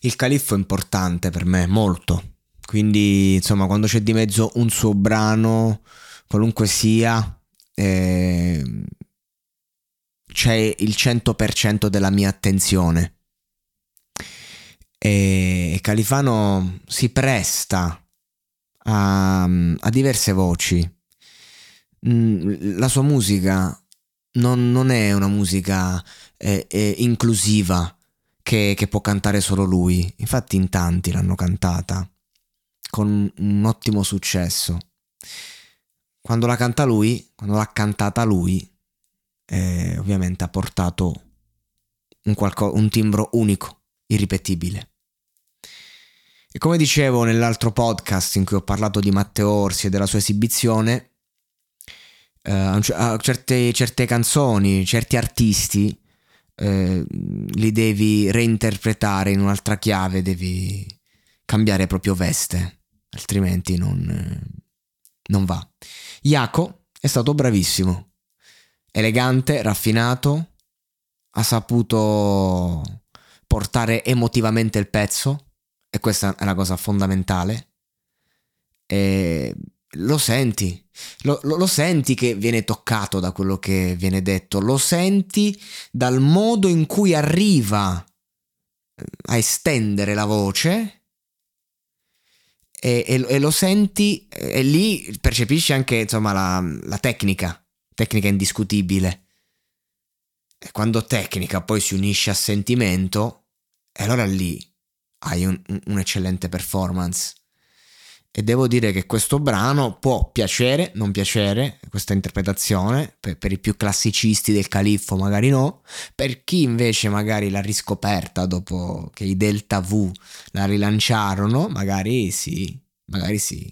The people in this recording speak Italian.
Il califfo è importante per me, molto. Quindi, insomma, quando c'è di mezzo un suo brano, qualunque sia, eh, c'è il 100% della mia attenzione. E Califano si presta a, a diverse voci. Mm, La sua musica non, non è una musica eh, eh, inclusiva che, che può cantare solo lui. Infatti in tanti l'hanno cantata con un ottimo successo. Quando la canta lui, quando l'ha cantata lui, eh, ovviamente ha portato un, qualco- un timbro unico, irripetibile. E come dicevo nell'altro podcast in cui ho parlato di Matteo Orsi e della sua esibizione, eh, a certe, certe canzoni, certi artisti, eh, li devi reinterpretare in un'altra chiave, devi cambiare proprio veste, altrimenti non, eh, non va. Iaco è stato bravissimo, elegante, raffinato, ha saputo portare emotivamente il pezzo e questa è la cosa fondamentale. E lo senti, lo, lo- lo senti che viene toccato da quello che viene detto, lo senti dal modo in cui arriva eh, a estendere la voce e, e- e lo senti e lì percepisci anche insomma la, la tecnica, tecnica indiscutibile. E quando tecnica poi si unisce a sentimento, e allora lì hai un- un- un'eccellente performance. E devo dire che questo brano può piacere, non piacere, questa interpretazione, per, per i più classicisti del califfo magari no, per chi invece magari l'ha riscoperta dopo che i Delta V la rilanciarono, magari sì, magari sì.